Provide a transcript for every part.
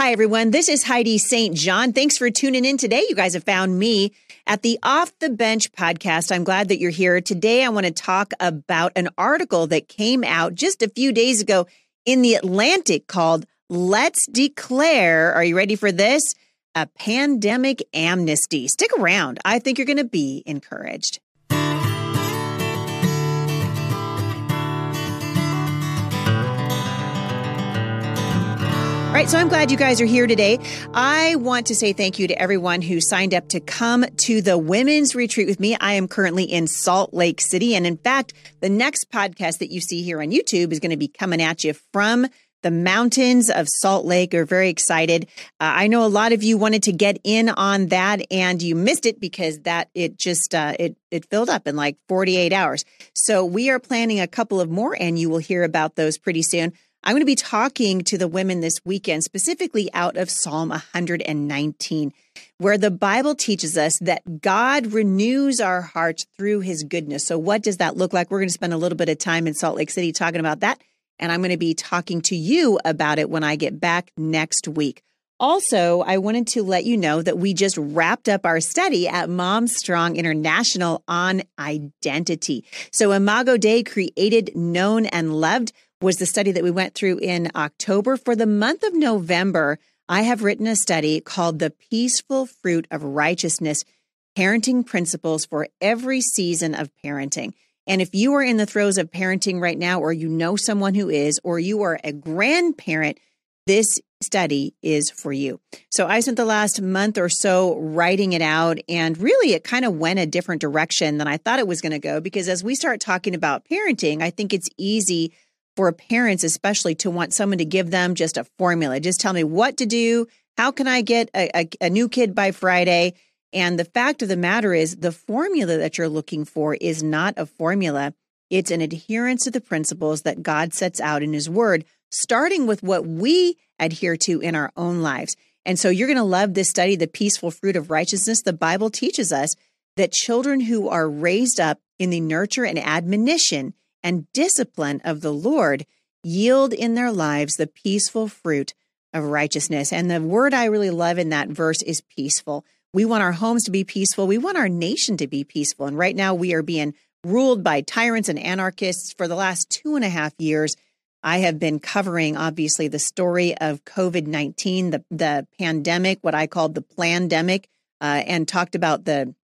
Hi, everyone. This is Heidi St. John. Thanks for tuning in today. You guys have found me at the Off the Bench podcast. I'm glad that you're here. Today, I want to talk about an article that came out just a few days ago in the Atlantic called Let's Declare. Are you ready for this? A pandemic amnesty. Stick around. I think you're going to be encouraged. All right, so I'm glad you guys are here today. I want to say thank you to everyone who signed up to come to the women's retreat with me. I am currently in Salt Lake City. And in fact, the next podcast that you see here on YouTube is going to be coming at you from the mountains of Salt Lake. We're very excited. Uh, I know a lot of you wanted to get in on that and you missed it because that it just uh, it it filled up in like 48 hours. So we are planning a couple of more and you will hear about those pretty soon. I'm going to be talking to the women this weekend, specifically out of Psalm 119, where the Bible teaches us that God renews our hearts through his goodness. So, what does that look like? We're going to spend a little bit of time in Salt Lake City talking about that. And I'm going to be talking to you about it when I get back next week. Also, I wanted to let you know that we just wrapped up our study at Mom Strong International on identity. So, Imago Dei created, known, and loved was the study that we went through in October. For the month of November, I have written a study called The Peaceful Fruit of Righteousness Parenting Principles for Every Season of Parenting. And if you are in the throes of parenting right now, or you know someone who is, or you are a grandparent, this study is for you. So I spent the last month or so writing it out, and really it kind of went a different direction than I thought it was going to go. Because as we start talking about parenting, I think it's easy for parents, especially, to want someone to give them just a formula. Just tell me what to do. How can I get a, a, a new kid by Friday? And the fact of the matter is, the formula that you're looking for is not a formula. It's an adherence to the principles that God sets out in His Word, starting with what we adhere to in our own lives. And so you're going to love this study, The Peaceful Fruit of Righteousness. The Bible teaches us that children who are raised up in the nurture and admonition and discipline of the Lord yield in their lives the peaceful fruit of righteousness. And the word I really love in that verse is peaceful. We want our homes to be peaceful. We want our nation to be peaceful. And right now we are being ruled by tyrants and anarchists for the last two and a half years. I have been covering, obviously, the story of COVID 19, the, the pandemic, what I called the plandemic, uh, and talked about the,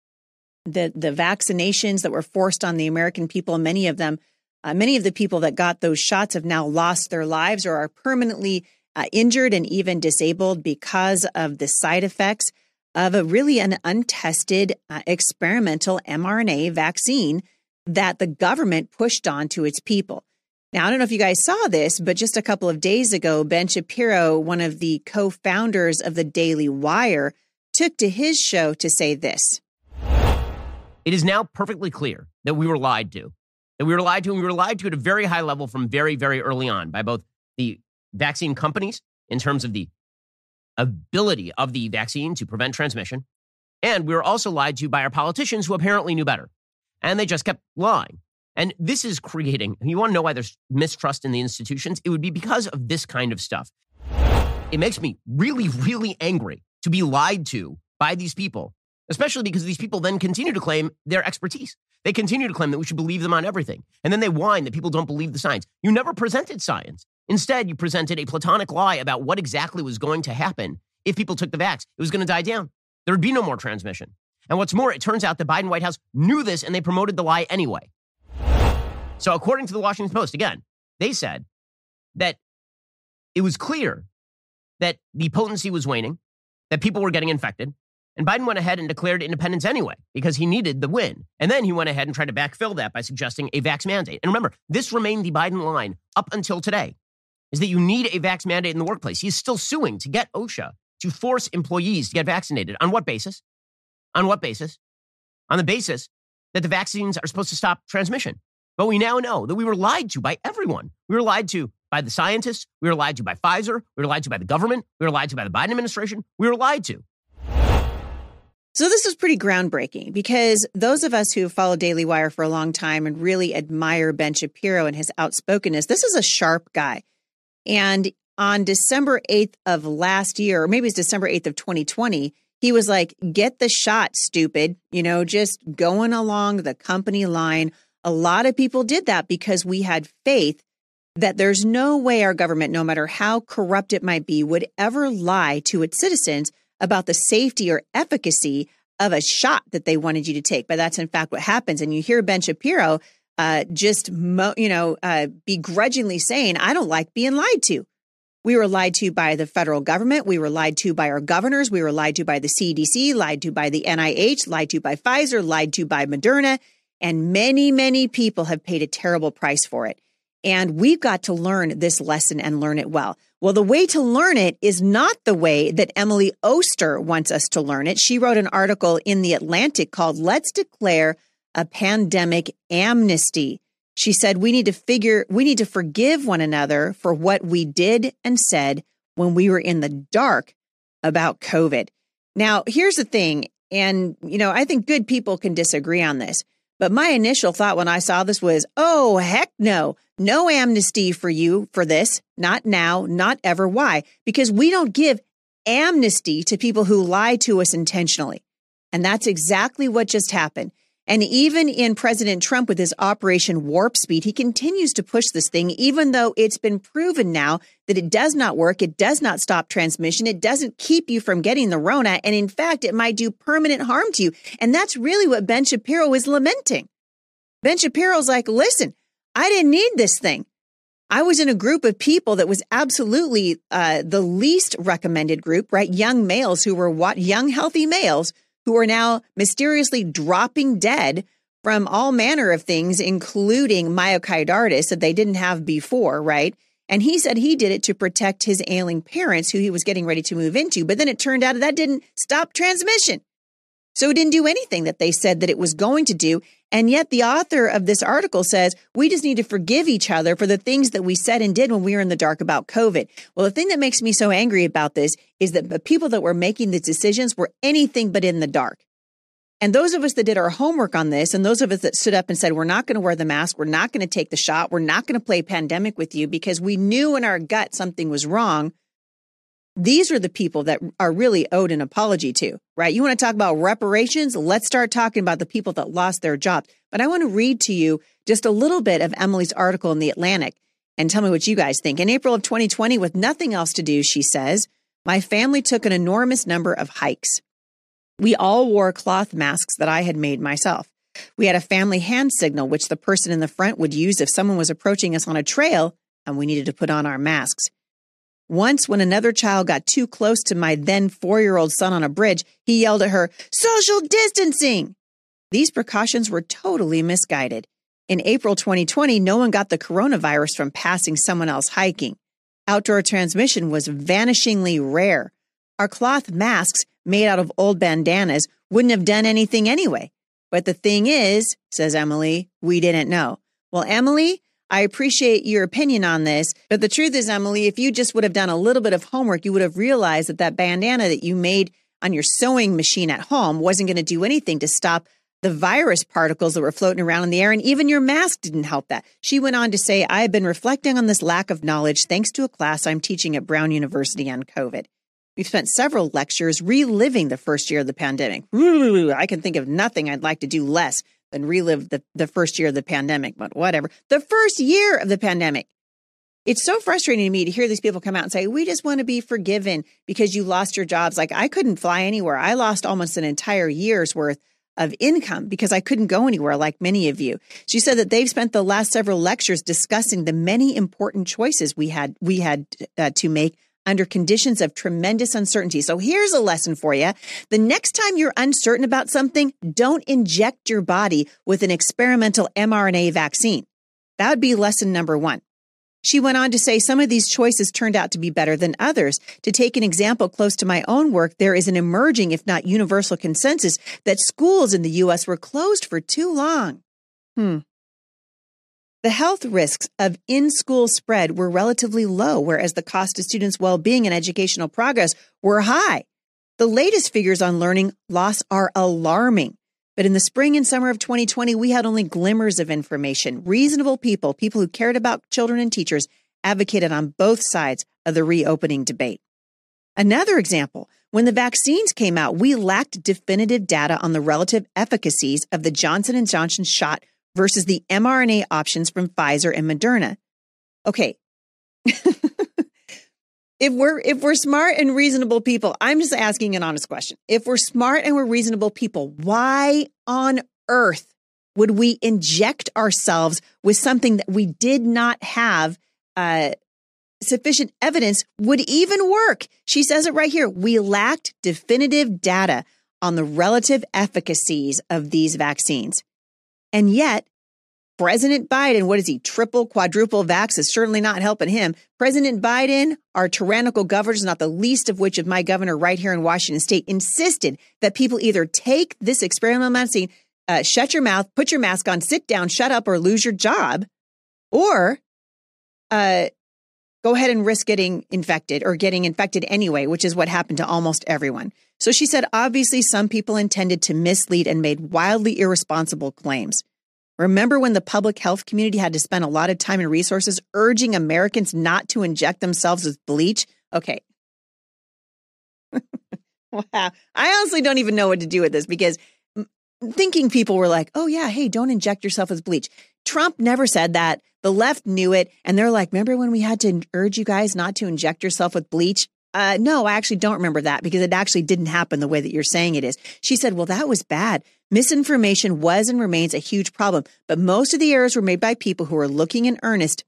the, the vaccinations that were forced on the American people, many of them uh, many of the people that got those shots have now lost their lives or are permanently uh, injured and even disabled because of the side effects of a really an untested uh, experimental mRNA vaccine that the government pushed on to its people. Now, I don't know if you guys saw this, but just a couple of days ago, Ben Shapiro, one of the co founders of the Daily Wire, took to his show to say this. It is now perfectly clear that we were lied to that we were lied to, and we were lied to at a very high level from very, very early on by both the vaccine companies in terms of the ability of the vaccine to prevent transmission. And we were also lied to by our politicians who apparently knew better. And they just kept lying. And this is creating, you want to know why there's mistrust in the institutions? It would be because of this kind of stuff. It makes me really, really angry to be lied to by these people, especially because these people then continue to claim their expertise. They continue to claim that we should believe them on everything. And then they whine that people don't believe the science. You never presented science. Instead, you presented a platonic lie about what exactly was going to happen if people took the vax. It was going to die down. There would be no more transmission. And what's more, it turns out the Biden White House knew this and they promoted the lie anyway. So, according to the Washington Post, again, they said that it was clear that the potency was waning, that people were getting infected, and Biden went ahead and declared independence anyway because he needed the win. And then he went ahead and tried to backfill that by suggesting a vax mandate. And remember, this remained the Biden line up until today is that you need a vax mandate in the workplace. He's still suing to get OSHA to force employees to get vaccinated. On what basis? On what basis? On the basis that the vaccines are supposed to stop transmission. But we now know that we were lied to by everyone. We were lied to by the scientists. We were lied to by Pfizer. We were lied to by the government. We were lied to by the Biden administration. We were lied to. So this was pretty groundbreaking because those of us who followed Daily Wire for a long time and really admire Ben Shapiro and his outspokenness, this is a sharp guy. And on December 8th of last year, or maybe it's December 8th of 2020, he was like, get the shot, stupid, you know, just going along the company line. A lot of people did that because we had faith that there's no way our government, no matter how corrupt it might be, would ever lie to its citizens about the safety or efficacy of a shot that they wanted you to take. But that's in fact what happens. And you hear Ben Shapiro uh, just, mo- you know, uh, begrudgingly saying, I don't like being lied to. We were lied to by the federal government. We were lied to by our governors. We were lied to by the CDC, lied to by the NIH, lied to by Pfizer, lied to by Moderna. And many, many people have paid a terrible price for it. And we've got to learn this lesson and learn it well. Well, the way to learn it is not the way that Emily Oster wants us to learn it. She wrote an article in The Atlantic called Let's Declare a Pandemic Amnesty. She said, we need to figure, we need to forgive one another for what we did and said when we were in the dark about COVID. Now, here's the thing. And, you know, I think good people can disagree on this. But my initial thought when I saw this was, oh, heck no, no amnesty for you for this. Not now, not ever. Why? Because we don't give amnesty to people who lie to us intentionally. And that's exactly what just happened. And even in President Trump with his Operation Warp Speed, he continues to push this thing, even though it's been proven now that it does not work. It does not stop transmission. It doesn't keep you from getting the Rona. And in fact, it might do permanent harm to you. And that's really what Ben Shapiro is lamenting. Ben Shapiro's like, listen, I didn't need this thing. I was in a group of people that was absolutely uh, the least recommended group, right? Young males who were what young, healthy males who are now mysteriously dropping dead from all manner of things, including myocarditis that they didn't have before, right? And he said he did it to protect his ailing parents who he was getting ready to move into. But then it turned out that didn't stop transmission. So it didn't do anything that they said that it was going to do. And yet the author of this article says we just need to forgive each other for the things that we said and did when we were in the dark about COVID. Well, the thing that makes me so angry about this is that the people that were making the decisions were anything but in the dark. And those of us that did our homework on this, and those of us that stood up and said, we're not going to wear the mask, we're not going to take the shot, we're not going to play pandemic with you because we knew in our gut something was wrong these are the people that are really owed an apology to, right? You want to talk about reparations? Let's start talking about the people that lost their jobs. But I want to read to you just a little bit of Emily's article in The Atlantic and tell me what you guys think. In April of 2020, with nothing else to do, she says, my family took an enormous number of hikes. We all wore cloth masks that I had made myself. We had a family hand signal, which the person in the front would use if someone was approaching us on a trail and we needed to put on our masks. Once, when another child got too close to my then four year old son on a bridge, he yelled at her, Social distancing! These precautions were totally misguided. In April 2020, no one got the coronavirus from passing someone else hiking. Outdoor transmission was vanishingly rare. Our cloth masks, made out of old bandanas, wouldn't have done anything anyway. But the thing is, says Emily, we didn't know. Well, Emily, I appreciate your opinion on this, but the truth is, Emily, if you just would have done a little bit of homework, you would have realized that that bandana that you made on your sewing machine at home wasn't going to do anything to stop the virus particles that were floating around in the air, and even your mask didn't help that. She went on to say, I have been reflecting on this lack of knowledge thanks to a class I'm teaching at Brown University on COVID. We've spent several lectures reliving the first year of the pandemic. I can think of nothing I'd like to do less and relive the, the first year of the pandemic, but whatever. The first year of the pandemic. It's so frustrating to me to hear these people come out and say, we just want to be forgiven because you lost your jobs. Like I couldn't fly anywhere. I lost almost an entire year's worth of income because I couldn't go anywhere like many of you. She said that they've spent the last several lectures discussing the many important choices we had we had uh, to make under conditions of tremendous uncertainty. So here's a lesson for you. The next time you're uncertain about something, don't inject your body with an experimental mRNA vaccine. That would be lesson number one. She went on to say some of these choices turned out to be better than others. To take an example close to my own work, there is an emerging, if not universal consensus that schools in the U.S. were closed for too long. Hmm. The health risks of in school spread were relatively low, whereas the cost to students' well being and educational progress were high. The latest figures on learning loss are alarming. But in the spring and summer of 2020, we had only glimmers of information. Reasonable people, people who cared about children and teachers, advocated on both sides of the reopening debate. Another example, when the vaccines came out, we lacked definitive data on the relative efficacies of the Johnson & Johnson shot versus the mRNA options from Pfizer and Moderna. Okay. if we're if we're smart and reasonable people, I'm just asking an honest question. If we're smart and we're reasonable people, why on earth would we inject ourselves with something that we did not have uh, sufficient evidence would even work? She says it right here. We lacked definitive data on the relative efficacies of these vaccines. And yet, President Biden, what is he, triple, quadruple vax is certainly not helping him. President Biden, our tyrannical governors, not the least of which of my governor right here in Washington state, insisted that people either take this experimental vaccine, uh, shut your mouth, put your mask on, sit down, shut up, or lose your job, or uh, go ahead and risk getting infected or getting infected anyway, which is what happened to almost everyone. So she said, obviously, some people intended to mislead and made wildly irresponsible claims. Remember when the public health community had to spend a lot of time and resources urging Americans not to inject themselves with bleach? Okay. wow. I honestly don't even know what to do with this because thinking people were like, oh, yeah, hey, don't inject yourself with bleach. Trump never said that. The left knew it. And they're like, remember when we had to urge you guys not to inject yourself with bleach? Uh, no, I actually don't remember that because it actually didn't happen the way that you're saying it is. She said, well, that was bad. Misinformation was and remains a huge problem, but most of the errors were made by people who are looking in earnest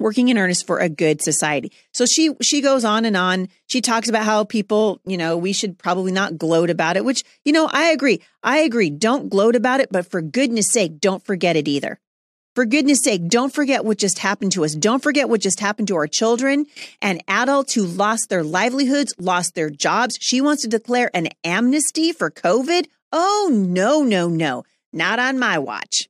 working in earnest for a good society. So she she goes on and on. She talks about how people, you know, we should probably not gloat about it, which, you know, I agree. I agree. Don't gloat about it, but for goodness sake, don't forget it either. For goodness sake, don't forget what just happened to us. Don't forget what just happened to our children and adults who lost their livelihoods, lost their jobs. She wants to declare an amnesty for COVID. Oh, no, no, no. Not on my watch.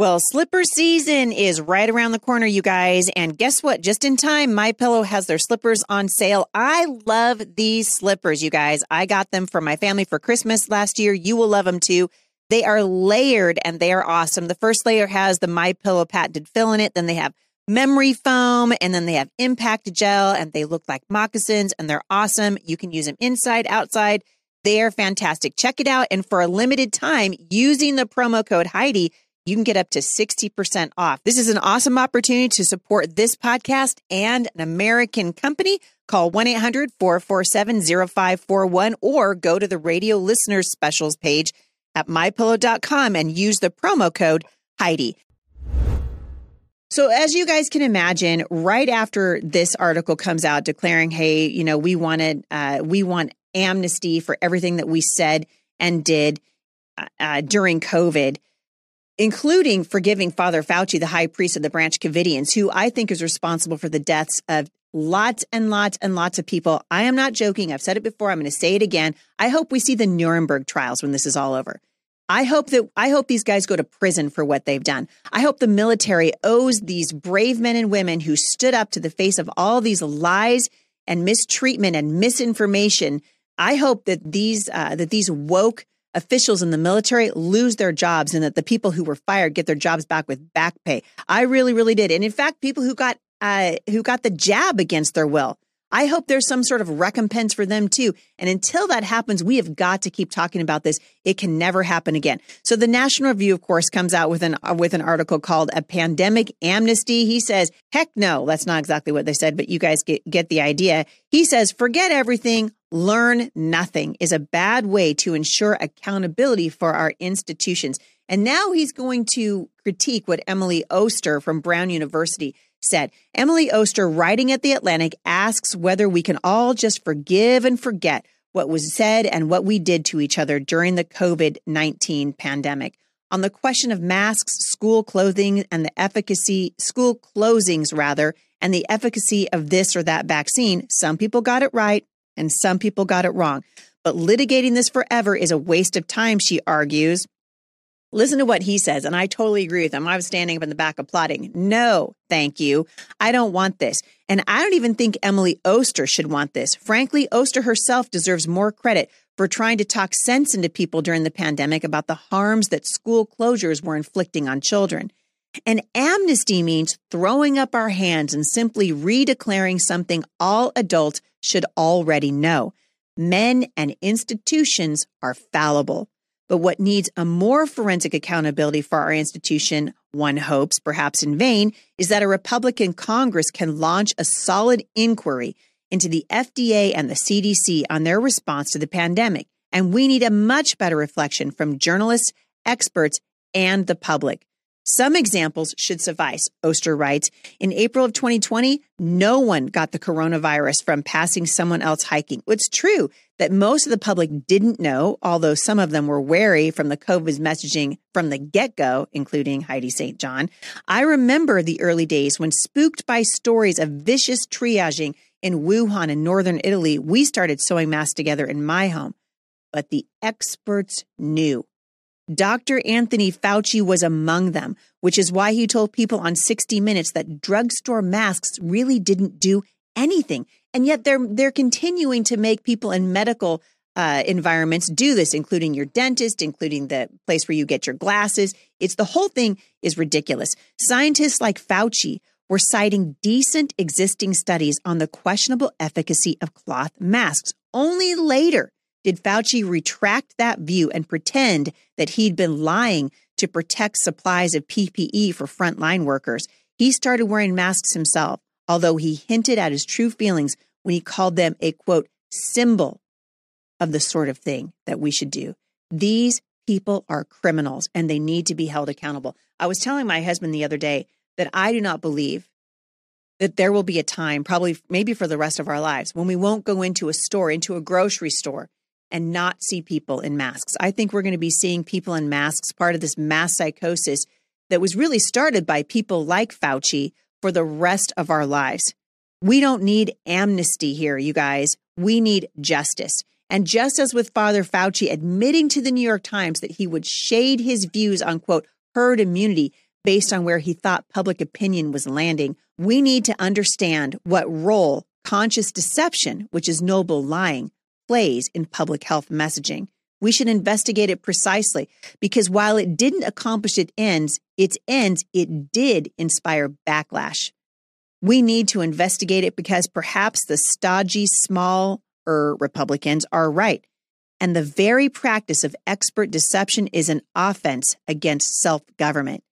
Well, slipper season is right around the corner, you guys. And guess what? Just in time, My Pillow has their slippers on sale. I love these slippers, you guys. I got them for my family for Christmas last year. You will love them too. They are layered and they are awesome. The first layer has the My Pillow patented fill in it. Then they have memory foam and then they have impact gel and they look like moccasins and they're awesome. You can use them inside, outside. They are fantastic. Check it out. And for a limited time, using the promo code Heidi, you can get up to 60% off. This is an awesome opportunity to support this podcast and an American company. Call 1 800 447 0541 or go to the radio listeners specials page at mypillow.com and use the promo code Heidi. So, as you guys can imagine, right after this article comes out declaring, "Hey, you know, we wanted, uh, we want amnesty for everything that we said and did uh, uh during COVID," including forgiving Father Fauci, the high priest of the Branch Covidians, who I think is responsible for the deaths of lots and lots and lots of people. I am not joking. I've said it before. I'm going to say it again. I hope we see the Nuremberg trials when this is all over. I hope that I hope these guys go to prison for what they've done. I hope the military owes these brave men and women who stood up to the face of all these lies and mistreatment and misinformation. I hope that these uh, that these woke officials in the military lose their jobs and that the people who were fired get their jobs back with back pay. I really, really did. And in fact, people who got uh, who got the jab against their will. I hope there's some sort of recompense for them too. And until that happens, we have got to keep talking about this. It can never happen again. So the National Review, of course, comes out with an uh, with an article called "A Pandemic Amnesty." He says, "Heck no, that's not exactly what they said, but you guys get get the idea." He says, "Forget everything learn nothing is a bad way to ensure accountability for our institutions. And now he's going to critique what Emily Oster from Brown University said. Emily Oster, writing at The Atlantic, asks whether we can all just forgive and forget what was said and what we did to each other during the COVID 19 pandemic. On the question of masks, school clothing, and the efficacy, school closings rather, and the efficacy of this or that vaccine. Some people got it right and some people got it wrong. But litigating this forever is a waste of time, she argues. Listen to what he says, and I totally agree with him. I was standing up in the back applauding. No, thank you. I don't want this. And I don't even think Emily Oster should want this. Frankly, Oster herself deserves more credit for trying to talk sense into people during the pandemic about the harms that school closures were inflicting on children. And amnesty means throwing up our hands and simply redeclaring something all adults should already know. Men and institutions are fallible. But what needs a more forensic accountability for our institution, one hopes, perhaps in vain, is that a Republican Congress can launch a solid inquiry into the FDA and the CDC on their response to the pandemic. And we need a much better reflection from journalists, experts, and the public. Some examples should suffice. Oster writes In April of 2020, no one got the coronavirus from passing someone else hiking. It's true that most of the public didn't know, although some of them were wary from the COVID messaging from the get go, including Heidi St. John. I remember the early days when, spooked by stories of vicious triaging in Wuhan in northern Italy, we started sewing masks together in my home. But the experts knew. Dr. Anthony Fauci was among them, which is why he told people on 60 Minutes that drugstore masks really didn't do anything. And yet they're they're continuing to make people in medical uh, environments do this, including your dentist, including the place where you get your glasses. It's the whole thing is ridiculous. Scientists like Fauci were citing decent existing studies on the questionable efficacy of cloth masks. Only later did Fauci retract that view and pretend that he'd been lying to protect supplies of PPE for frontline workers? He started wearing masks himself, although he hinted at his true feelings when he called them a quote, symbol of the sort of thing that we should do. These people are criminals and they need to be held accountable. I was telling my husband the other day that I do not believe that there will be a time, probably maybe for the rest of our lives, when we won't go into a store, into a grocery store, and not see people in masks. I think we're going to be seeing people in masks, part of this mass psychosis that was really started by people like Fauci for the rest of our lives. We don't need amnesty here, you guys. We need justice. And just as with Father Fauci admitting to the New York Times that he would shade his views on, quote, herd immunity based on where he thought public opinion was landing, we need to understand what role conscious deception, which is noble lying, plays in public health messaging. We should investigate it precisely because while it didn't accomplish its ends, its ends, it did inspire backlash. We need to investigate it because perhaps the stodgy, small Republicans are right. And the very practice of expert deception is an offense against self government.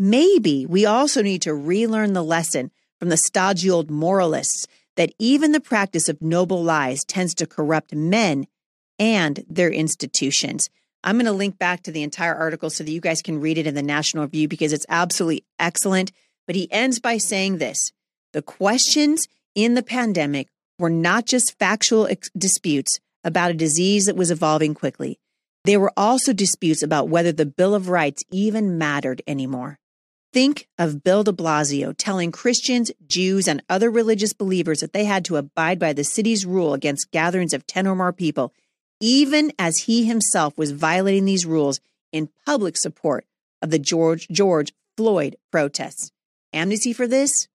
Maybe we also need to relearn the lesson from the stodgy old moralists that even the practice of noble lies tends to corrupt men and their institutions. I'm going to link back to the entire article so that you guys can read it in the National Review because it's absolutely excellent. But he ends by saying this the questions in the pandemic were not just factual ex- disputes about a disease that was evolving quickly, they were also disputes about whether the Bill of Rights even mattered anymore. Think of Bill de Blasio telling Christians, Jews, and other religious believers that they had to abide by the city's rule against gatherings of 10 or more people, even as he himself was violating these rules in public support of the George, George Floyd protests. Amnesty for this?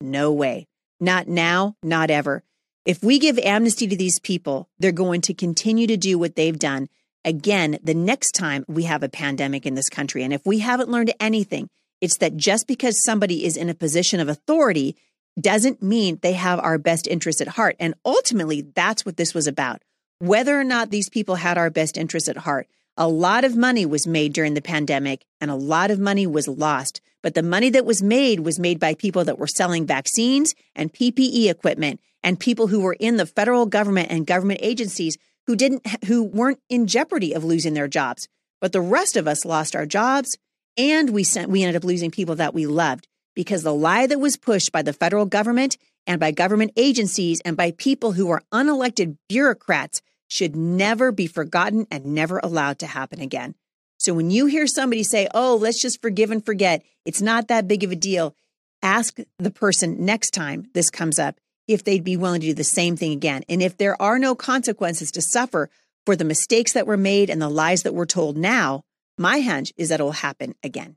No way. Not now, not ever. If we give amnesty to these people, they're going to continue to do what they've done again the next time we have a pandemic in this country. And if we haven't learned anything, it's that just because somebody is in a position of authority doesn't mean they have our best interests at heart. And ultimately, that's what this was about. Whether or not these people had our best interests at heart. A lot of money was made during the pandemic and a lot of money was lost. But the money that was made was made by people that were selling vaccines and PPE equipment and people who were in the federal government and government agencies who didn't who weren't in jeopardy of losing their jobs. But the rest of us lost our jobs, and we sent, we ended up losing people that we loved because the lie that was pushed by the federal government and by government agencies and by people who are unelected bureaucrats should never be forgotten and never allowed to happen again. So when you hear somebody say, oh, let's just forgive and forget, it's not that big of a deal. ask the person next time this comes up if they'd be willing to do the same thing again. And if there are no consequences to suffer for the mistakes that were made and the lies that were told now, my hunch is that it will happen again.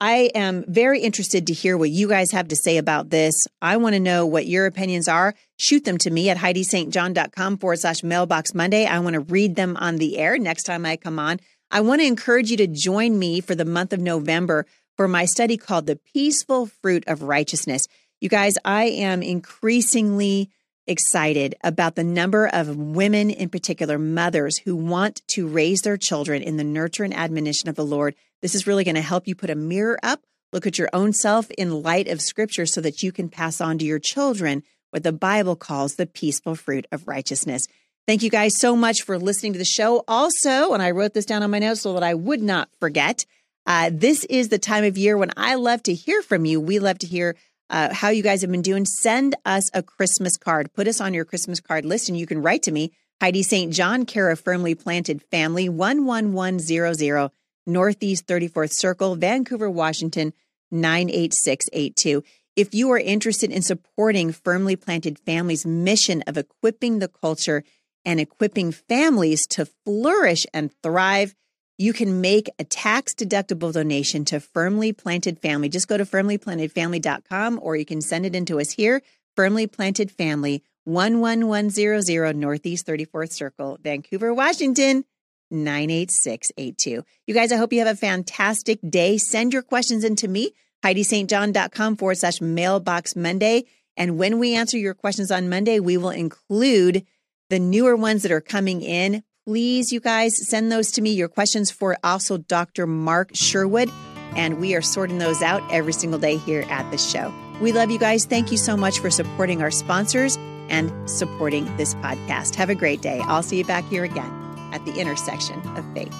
I am very interested to hear what you guys have to say about this. I want to know what your opinions are. Shoot them to me at HeidiSt.John.com forward slash mailbox Monday. I want to read them on the air next time I come on. I want to encourage you to join me for the month of November for my study called The Peaceful Fruit of Righteousness. You guys, I am increasingly excited about the number of women, in particular mothers, who want to raise their children in the nurture and admonition of the Lord. This is really going to help you put a mirror up, look at your own self in light of scripture so that you can pass on to your children what the Bible calls the peaceful fruit of righteousness. Thank you guys so much for listening to the show. Also, and I wrote this down on my notes so that I would not forget, uh, this is the time of year when I love to hear from you. We love to hear uh, how you guys have been doing. Send us a Christmas card. Put us on your Christmas card list, and you can write to me, Heidi St. John, care of Firmly Planted Family, 11100 Northeast 34th Circle, Vancouver, Washington, 98682. If you are interested in supporting Firmly Planted Families' mission of equipping the culture and equipping families to flourish and thrive, you can make a tax deductible donation to Firmly Planted Family. Just go to firmlyplantedfamily.com or you can send it into us here, Firmly Planted Family, 11100 Northeast 34th Circle, Vancouver, Washington. 98682. You guys, I hope you have a fantastic day. Send your questions in to me, HeidiSt.John.com forward slash mailbox Monday. And when we answer your questions on Monday, we will include the newer ones that are coming in please, you guys, send those to me. Your questions for also Dr. Mark Sherwood. And we are sorting those out every single day here at the show. We love you guys. Thank you so much for supporting our sponsors and supporting this podcast. Have a great day. I'll see you back here again at the intersection of faith.